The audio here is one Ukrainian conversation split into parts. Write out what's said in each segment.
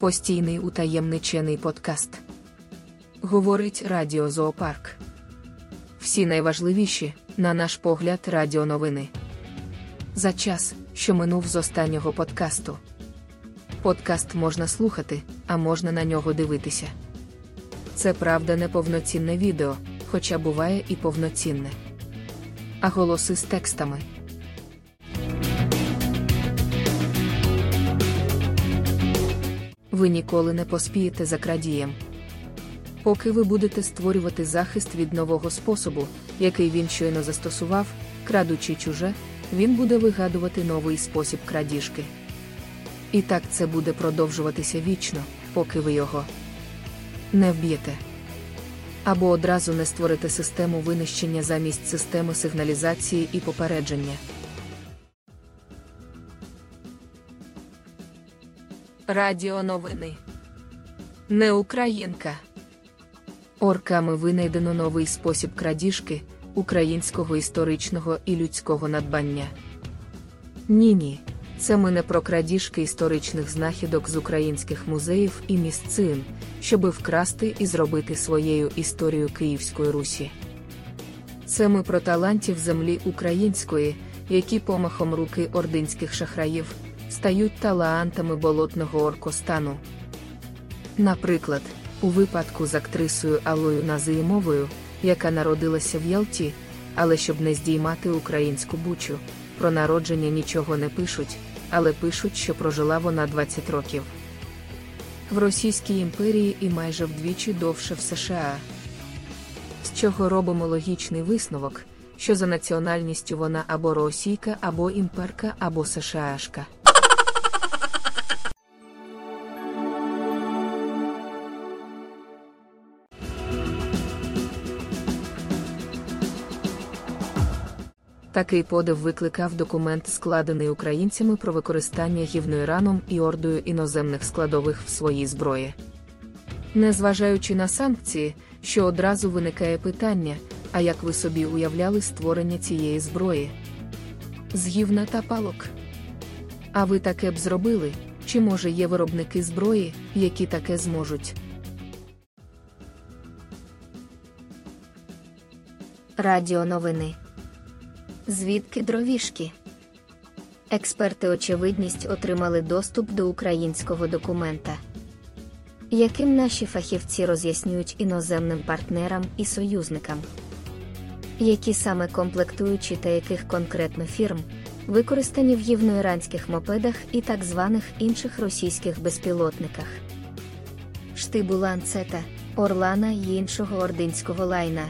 Постійний утаємничений подкаст. Говорить Радіо Зоопарк. Всі найважливіші, на наш погляд, радіоновини. За час, що минув з останнього подкасту. Подкаст можна слухати, а можна на нього дивитися. Це правда не повноцінне відео, хоча буває і повноцінне. А голоси з текстами. Ви ніколи не поспієте за крадієм. Поки ви будете створювати захист від нового способу, який він щойно застосував, крадучи чуже, він буде вигадувати новий спосіб крадіжки. І так це буде продовжуватися вічно, поки ви його не вб'єте. Або одразу не створите систему винищення замість системи сигналізації і попередження. Радіо новини. Не Українка. Орками винайдено новий спосіб крадіжки українського історичного і людського надбання. Ні ні. Це ми не про крадіжки історичних знахідок з українських музеїв і місцин, щоби вкрасти і зробити своєю історію Київської Русі. Це ми про талантів землі української, які помахом руки ординських шахраїв стають талантами болотного оркостану. Наприклад, у випадку з актрисою Аллою Назиємовою, яка народилася в Ялті, але щоб не здіймати українську бучу, про народження нічого не пишуть, але пишуть, що прожила вона 20 років. В Російській імперії і майже вдвічі довше в США. З чого робимо логічний висновок, що за національністю вона або російка, або імперка, або СШАшка. Такий подив викликав документ, складений українцями про використання гівноіраном і ордою іноземних складових в своїй зброї. Незважаючи на санкції, що одразу виникає питання, а як ви собі уявляли створення цієї зброї? З гівна та палок. А ви таке б зробили? Чи може є виробники зброї, які таке зможуть? Радіо новини. Звідки дровішки? Експерти очевидність отримали доступ до українського документа, яким наші фахівці роз'яснюють іноземним партнерам і союзникам, які саме комплектуючі та яких конкретно фірм використані в євноіранських мопедах і так званих інших російських безпілотниках, штибу ланцета, Орлана й іншого ординського лайна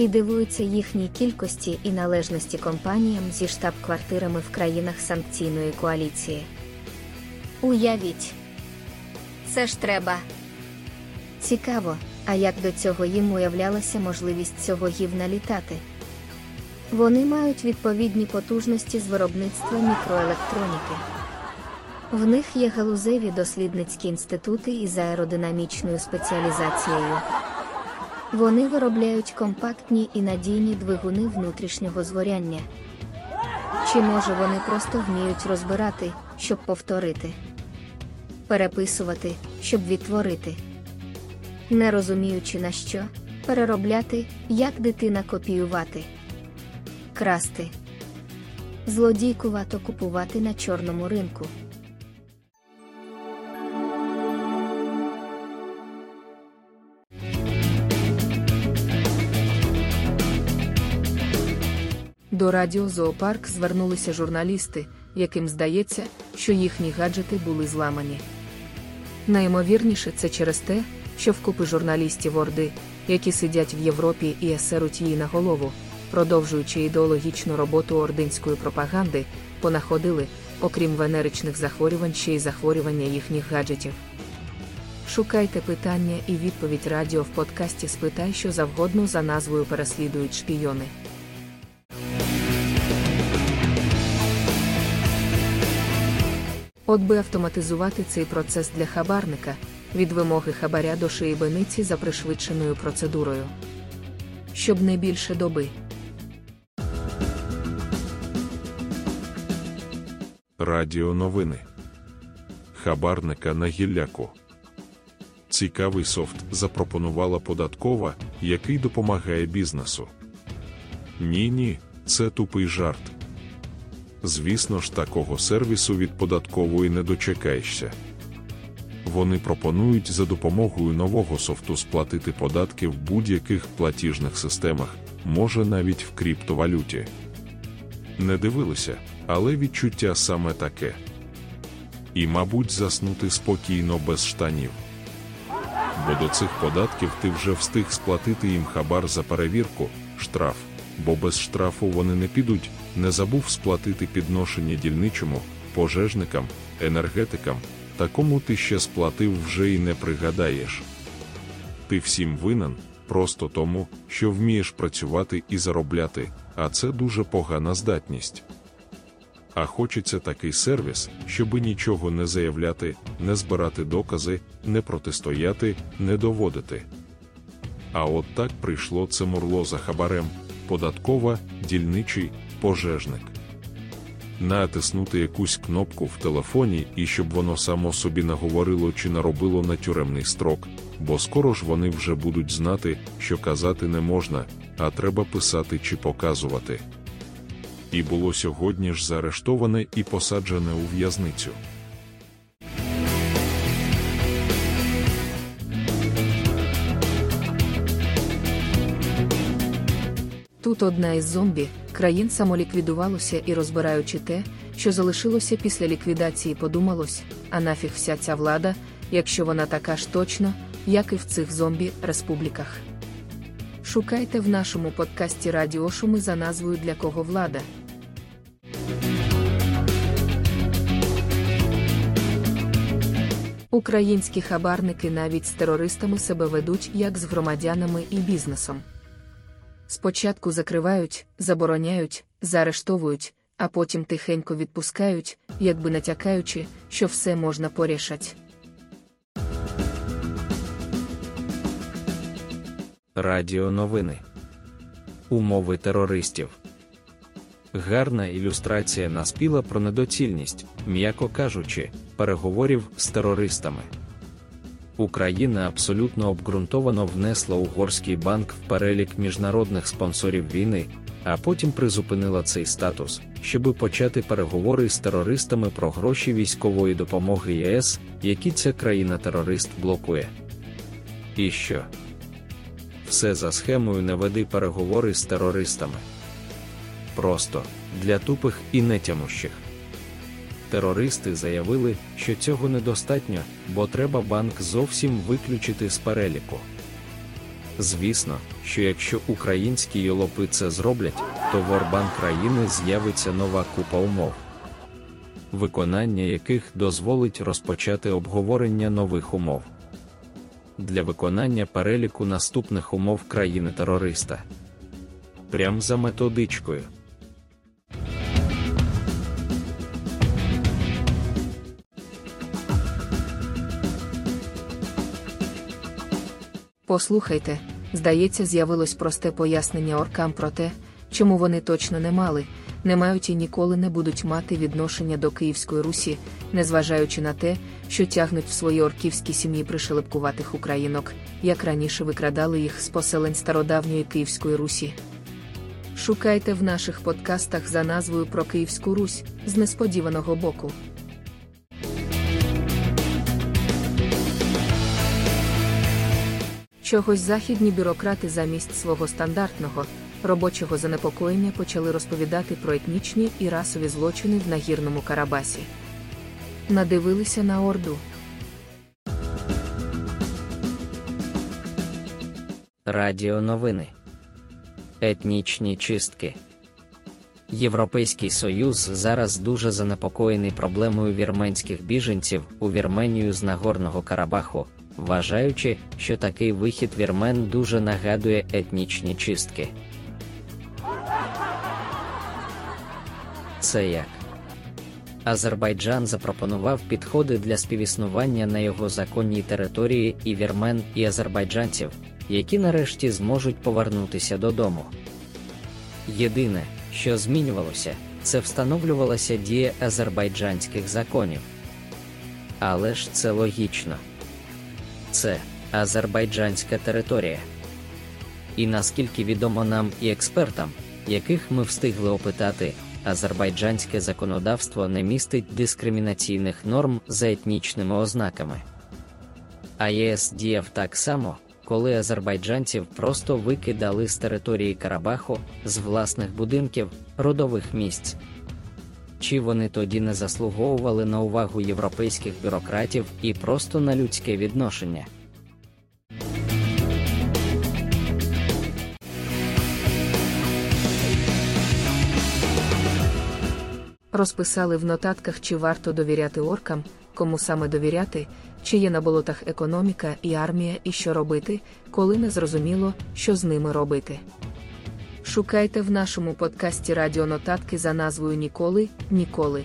і дивуються їхній кількості і належності компаніям зі штаб-квартирами в країнах санкційної коаліції. Уявіть, це ж треба. Цікаво, а як до цього їм уявлялася можливість цього гівна літати? Вони мають відповідні потужності з виробництва мікроелектроніки. В них є галузеві дослідницькі інститути із аеродинамічною спеціалізацією. Вони виробляють компактні і надійні двигуни внутрішнього згоряння. Чи може вони просто вміють розбирати, щоб повторити, переписувати, щоб відтворити, не розуміючи на що, переробляти, як дитина копіювати, красти, злодійкувато купувати на чорному ринку. До Радіо Зоопарк звернулися журналісти, яким здається, що їхні гаджети були зламані. Найімовірніше це через те, що вкупи журналістів Орди, які сидять в Європі і есеруть її на голову, продовжуючи ідеологічну роботу ординської пропаганди, понаходили, окрім венеричних захворювань, ще й захворювання їхніх гаджетів. Шукайте питання і відповідь радіо в подкасті Спитай, що завгодно за назвою переслідують шпійони. От би автоматизувати цей процес для хабарника від вимоги хабаря до шиєбениці за пришвидшеною процедурою. Щоб не більше доби. Радіо новини. хабарника на гілляку. Цікавий софт запропонувала податкова, який допомагає бізнесу. Ні, ні, це тупий жарт. Звісно ж, такого сервісу від податкової не дочекаєшся. Вони пропонують за допомогою нового софту сплатити податки в будь-яких платіжних системах, може навіть в криптовалюті. Не дивилися, але відчуття саме таке. І, мабуть, заснути спокійно без штанів. Бо до цих податків ти вже встиг сплатити їм хабар за перевірку, штраф, бо без штрафу вони не підуть, не забув сплатити підношення дільничому, пожежникам, енергетикам, такому ти ще сплатив вже і не пригадаєш. Ти всім винен, просто тому, що вмієш працювати і заробляти, а це дуже погана здатність. А хочеться такий сервіс, щоби нічого не заявляти, не збирати докази, не протистояти, не доводити. А от так прийшло це мурло за хабарем, податкова, дільничий, пожежник. Натиснути якусь кнопку в телефоні і щоб воно само собі наговорило чи наробило на тюремний строк, бо скоро ж вони вже будуть знати, що казати не можна, а треба писати чи показувати. І було сьогодні ж заарештоване і посаджене у в'язницю. Тут одна із зомбі країн самоліквідувалося і розбираючи те, що залишилося після ліквідації, подумалось, а нафіг вся ця влада, якщо вона така ж точно, як і в цих зомбі республіках. Шукайте в нашому подкасті Радіошуми за назвою Для кого влада. Українські хабарники навіть з терористами себе ведуть як з громадянами і бізнесом. Спочатку закривають, забороняють, заарештовують, а потім тихенько відпускають, якби натякаючи, що все можна порішать. Радіо новини. Умови терористів. Гарна ілюстрація наспіла про недоцільність, м'яко кажучи, переговорів з терористами. Україна абсолютно обґрунтовано внесла угорський банк в перелік міжнародних спонсорів війни, а потім призупинила цей статус, щоби почати переговори з терористами про гроші військової допомоги ЄС, які ця країна-терорист блокує. І що? Все за схемою не веди переговори з терористами. Просто для тупих і нетямущих. Терористи заявили, що цього недостатньо, бо треба банк зовсім виключити з переліку. Звісно, що якщо українські йолопи це зроблять, то в Орбан країни з'явиться нова купа умов, виконання яких дозволить розпочати обговорення нових умов для виконання переліку наступних умов країни-терориста. Прям за методичкою. Послухайте, здається, з'явилось просте пояснення оркам про те, чому вони точно не мали, не мають і ніколи не будуть мати відношення до Київської Русі, незважаючи на те, що тягнуть в свої орківські сім'ї пришелепкуватих українок, як раніше викрадали їх з поселень стародавньої Київської Русі. Шукайте в наших подкастах за назвою про Київську Русь з несподіваного боку. Чогось західні бюрократи замість свого стандартного робочого занепокоєння почали розповідати про етнічні і расові злочини в нагірному Карабасі. Надивилися на Орду. Радіо новини. Етнічні чистки. Європейський Союз зараз дуже занепокоєний проблемою вірменських біженців у Вірменію з Нагорного Карабаху, вважаючи, що такий вихід вірмен дуже нагадує етнічні чистки. Це як Азербайджан запропонував підходи для співіснування на його законній території і вірмен, і азербайджанців, які нарешті зможуть повернутися додому. Єдине, що змінювалося, це встановлювалася дія азербайджанських законів. Але ж це логічно. Це азербайджанська територія. І наскільки відомо нам і експертам, яких ми встигли опитати, азербайджанське законодавство не містить дискримінаційних норм за етнічними ознаками. А ЄС діяв так само, коли азербайджанців просто викидали з території Карабаху, з власних будинків, родових місць. Чи вони тоді не заслуговували на увагу європейських бюрократів і просто на людське відношення? Розписали в нотатках, чи варто довіряти оркам, кому саме довіряти, чи є на болотах економіка і армія, і що робити, коли не зрозуміло, що з ними робити. Шукайте в нашому подкасті радіонотатки за назвою Ніколи, Ніколи.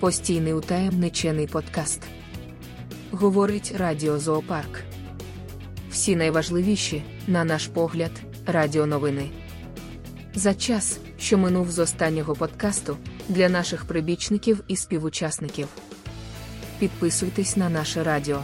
Постійний утаємничений подкаст. Говорить Радіо Зоопарк. Всі найважливіші, на наш погляд, радіоновини. За час, що минув з останнього подкасту, для наших прибічників і співучасників. Підписуйтесь на наше радіо.